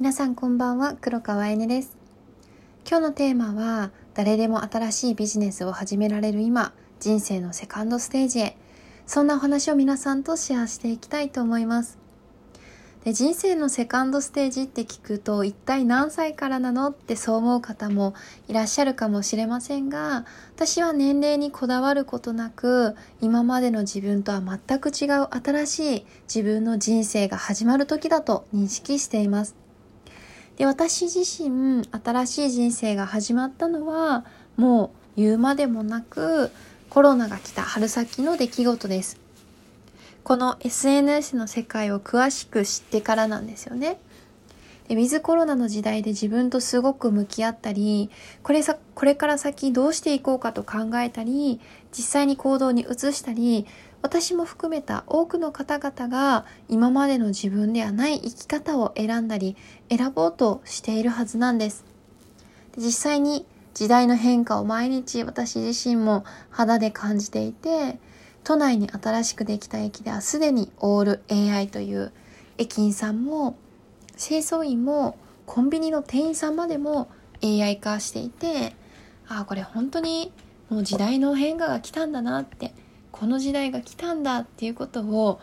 皆さんこんばんは黒川えねです。今日のテーマは誰でも新しいビジネスを始められる今人生のセカンドステージへ。そんなお話を皆さんとシェアしていきたいと思います。で人生のセカンドステージって聞くと一体何歳からなの？ってそう思う方もいらっしゃるかもしれませんが私は年齢にこだわることなく今までの自分とは全く違う新しい自分の人生が始まる時だと認識しています。で、私自身、新しい人生が始まったのは、もう言うまでもなく、コロナが来た春先の出来事です。この SNS の世界を詳しく知ってからなんですよね。でウィズコロナの時代で自分とすごく向き合ったり、これさ、これから先どうしていこうかと考えたり、実際に行動に移したり、私も含めた多くの方々が今までの自分ではない生き方を選んだり選ぼうとしているはずなんです。実際に時代の変化を毎日私自身も肌で感じていて都内に新しくできた駅ではすでにオール AI という駅員さんも清掃員もコンビニの店員さんまでも AI 化していてああこれ本当にもう時代の変化が来たんだなってこの時代が来たんだっていうことを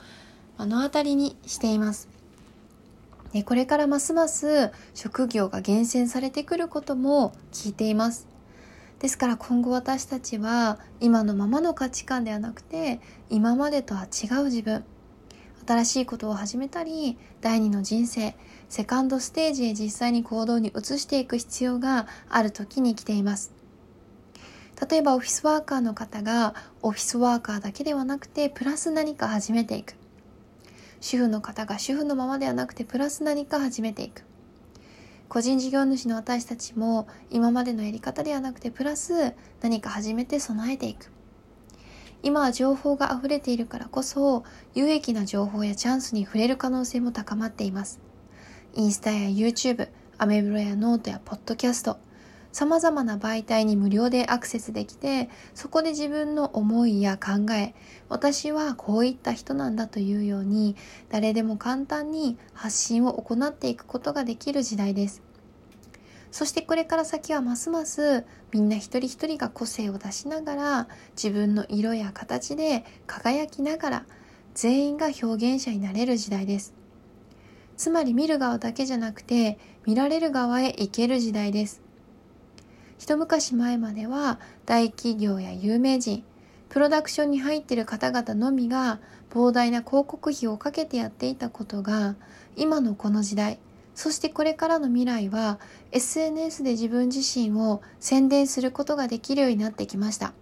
目の当たりにしています。でこれからますます職業が厳選されてくることも聞いています。ですから今後私たちは今のままの価値観ではなくて今までとは違う自分新しいことを始めたり第二の人生セカンドステージへ実際に行動に移していく必要がある時に来ています例えばオフィスワーカーの方がオフィスワーカーだけではなくてプラス何か始めていく。主婦の方が主婦のままではなくてプラス何か始めていく。個人事業主の私たちも今までのやり方ではなくてプラス何か始めて備えていく。今は情報が溢れているからこそ有益な情報やチャンスに触れる可能性も高まっています。インスタや YouTube アメブロやノートやポッドキャスト様々な媒体に無料でアクセスできて、そこで自分の思いや考え、私はこういった人なんだというように、誰でも簡単に発信を行っていくことができる時代です。そしてこれから先はますますみんな一人一人が個性を出しながら自分の色や形で輝きながら全員が表現者になれる時代です。つまり見る側だけじゃなくて見られる側へ行ける時代です。一昔前までは大企業や有名人プロダクションに入ってる方々のみが膨大な広告費をかけてやっていたことが今のこの時代そしてこれからの未来は SNS で自分自身を宣伝することができるようになってきました。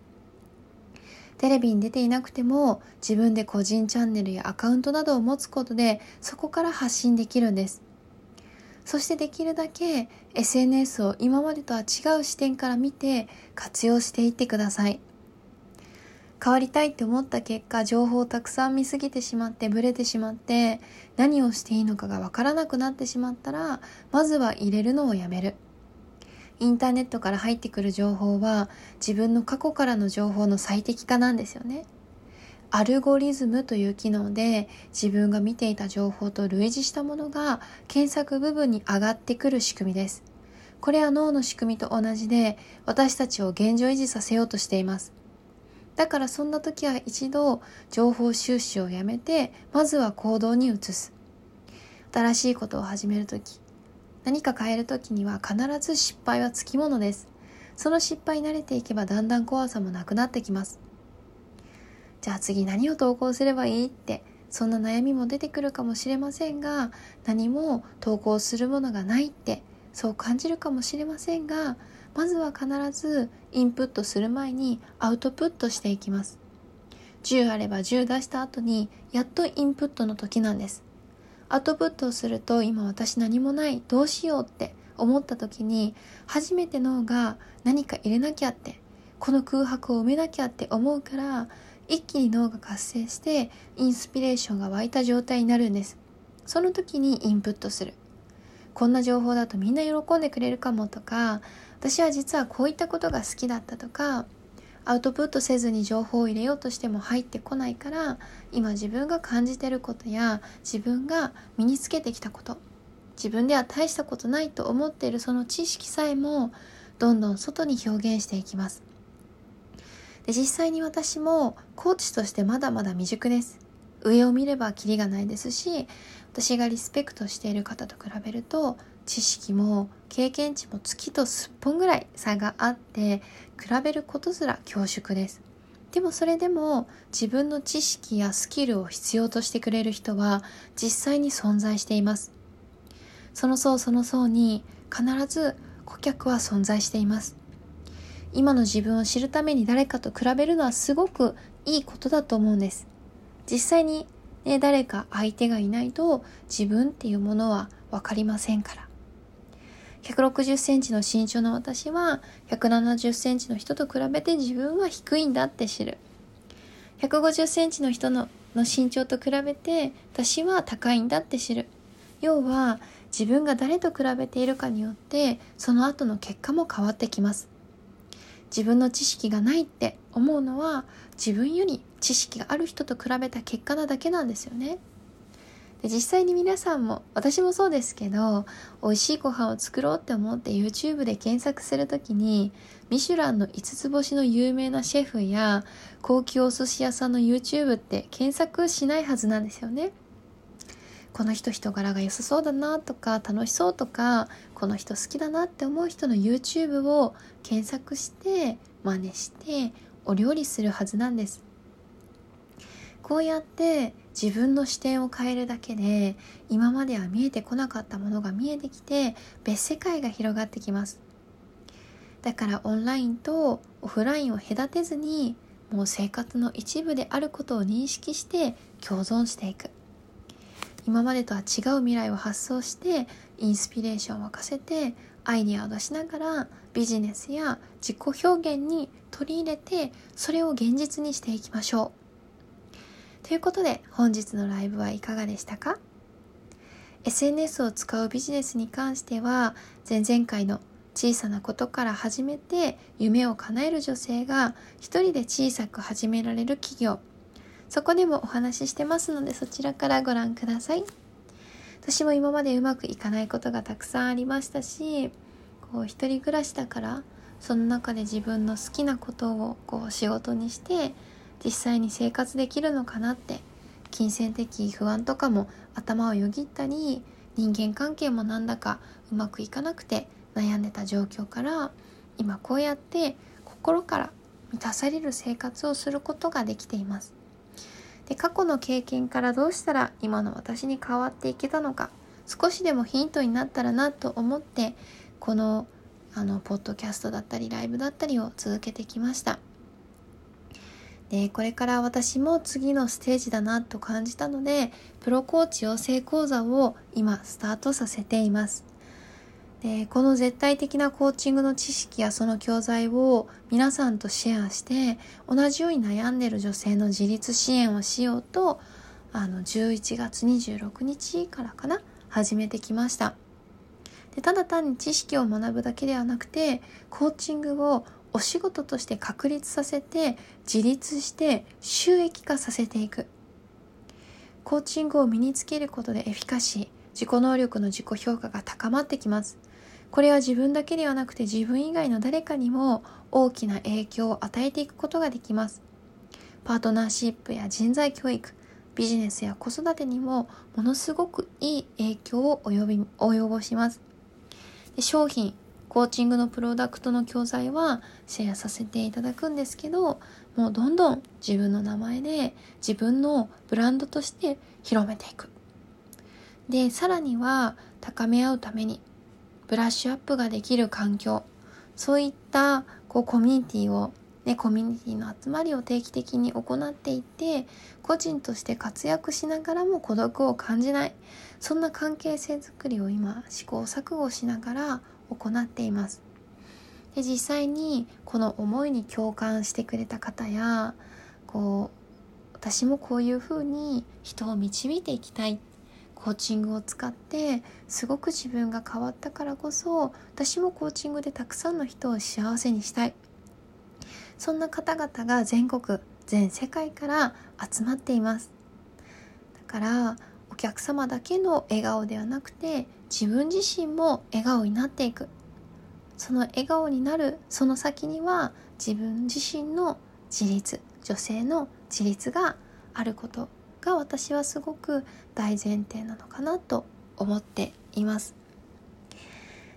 テレビに出ていなくても自分で個人チャンネルやアカウントなどを持つことでそこから発信できるんです。そしてできるだけ SNS を今までとは違う視点から見て活用していってください。変わりたいって思った結果、情報をたくさん見すぎてしまって、ブレてしまって、何をしていいのかがわからなくなってしまったら、まずは入れるのをやめる。インターネットから入ってくる情報は、自分の過去からの情報の最適化なんですよね。アルゴリズムという機能で自分が見ていた情報と類似したものが検索部分に上がってくる仕組みです。これは脳の仕組みと同じで私たちを現状維持させようとしています。だからそんな時は一度情報収集をやめてまずは行動に移す。新しいことを始める時何か変える時には必ず失敗はつきものです。その失敗に慣れていけばだんだん怖さもなくなってきます。じゃあ次何を投稿すればいい？ってそんな悩みも出てくるかもしれませんが何も投稿するものがないってそう感じるかもしれませんがまずは必ずインプットする前にアウトプットしていきます。10あれば10出した後にやっとインプットの時なんです。アウトプットをすると今私何もないどうしようって思った時に初めて脳が何か入れなきゃってこの空白を埋めなきゃって思うから一気に脳が活性してインスピレーションが湧いた状態になるんです。その時にインプットする。こんな情報だとみんな喜んでくれるかもとか私は実はこういったことが好きだったとかアウトプットせずに情報を入れようとしても入ってこないから今自分が感じてることや自分が身につけてきたこと自分では大したことないと思っているその知識さえもどんどん外に表現していきます。で実際に私もコーチとしてまだまだ未熟です。上を見ればキリがないですし私がリスペクトしている方と比べると知識も経験値も月とすっぽんぐらい差があって比べることすら恐縮です。でもそれでも自分の知識やスキルを必要としてくれる人は実際に存在しています。その層その層に必ず顧客は存在しています。今の自分を知るために誰かと比べるのはすごくいいことだと思うんです。実際に、ね、誰か相手がいないと自分っていうものは分かりませんから。160センチの身長の私は170センチの人と比べて自分は低いんだって知る。150センチの人のの身長と比べて私は高いんだって知る。要は自分が誰と比べているかによってその後の結果も変わってきます。自分の知識がないって思うのは自分より知識がある人と比べた結果なだけなんですよね。で実際に皆さんも私もそうですけど美味しいご飯を作ろうって思って YouTube で検索する時にミシュランの5つ星の有名なシェフや高級お寿司屋さんの YouTube って検索しないはずなんですよね。この人人柄が良さそうだなとか楽しそうとかこの人好きだなって思う人の YouTube を検索して真似してお料理するはずなんです。こうやって自分の視点を変えるだけで今までは見えてこなかったものが見えてきて別世界が広がってきます。だからオンラインとオフラインを隔てずにもう生活の一部であることを認識して共存していく。今までとは違う未来を発想してインスピレーションを沸かせてアイデアを出しながらビジネスや自己表現に取り入れてそれを現実にしていきましょうということで本日のライブはいかがでしたか ?SNS を使うビジネスに関しては前々回の小さなことから始めて夢を叶える女性が一人で小さく始められる企業そこでもお話ししてますのでそちらからご覧ください。私も今までうまくいかないことがたくさんありましたしこう一人暮らしだからその中で自分の好きなことをこう仕事にして実際に生活できるのかなって金銭的不安とかも頭をよぎったり人間関係もなんだかうまくいかなくて悩んでた状況から今こうやって心から満たされる生活をすることができています。で過去の経験からどうしたら今の私に変わっていけたのか少しでもヒントになったらなと思ってこのあのポッドキャストだったりライブだったりを続けてきました。でこれから私も次のステージだなと感じたのでプロコーチ養成講座を今スタートさせていますでこの絶対的なコーチングの知識やその教材を皆さんとシェアして同じように悩んでる女性の自立支援をしようとあの11月26日からかな始めてきました。でただ単に知識を学ぶだけではなくてコーチングをお仕事として確立させて自立して収益化させていく。コーチングを身につけることでエフィカシー自己能力の自己評価が高まってきます。これは自分だけではなくて自分以外の誰かにも大きな影響を与えていくことができます。パートナーシップや人材教育ビジネスや子育てにもものすごくいい影響を及び及ぼします。で商品コーチングのプロダクトの教材はシェアさせていただくんですけどもうどんどん自分の名前で自分のブランドとして広めていく。でさらには高め合うためにブラッシュアップができる環境。そういったこうコミュニティをね、コミュニティの集まりを定期的に行っていて個人として活躍しながらも孤独を感じない。そんな関係性づくりを今試行錯誤しながら行っています。で実際にこの思いに共感してくれた方やこう私もこういうふうに人を導いていきたいコーチングを使ってすごく自分が変わったからこそ私もコーチングでたくさんの人を幸せにしたい。そんな方々が全国全世界から集まっています。だからお客様だけの笑顔ではなくて自分自身も笑顔になっていく。その笑顔になるその先には自分自身の自立女性の自立があること。が私はすごく大前提なのかなと思っています。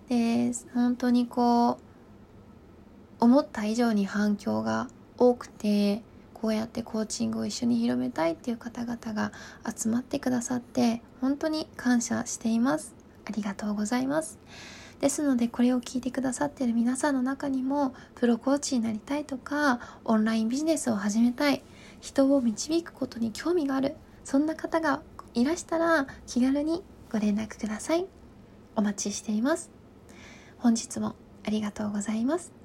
で本当にこう思った以上に反響が多くてこうやってコーチングを一緒に広めたいっていう方々が集まってくださって本当に感謝していますありがとうございますですのでこれを聞いてくださっている皆さんの中にもプロコーチになりたいとかオンラインビジネスを始めたい人を導くことに興味がある。そんな方がいらしたら気軽にご連絡ください。お待ちしています。本日もありがとうございます。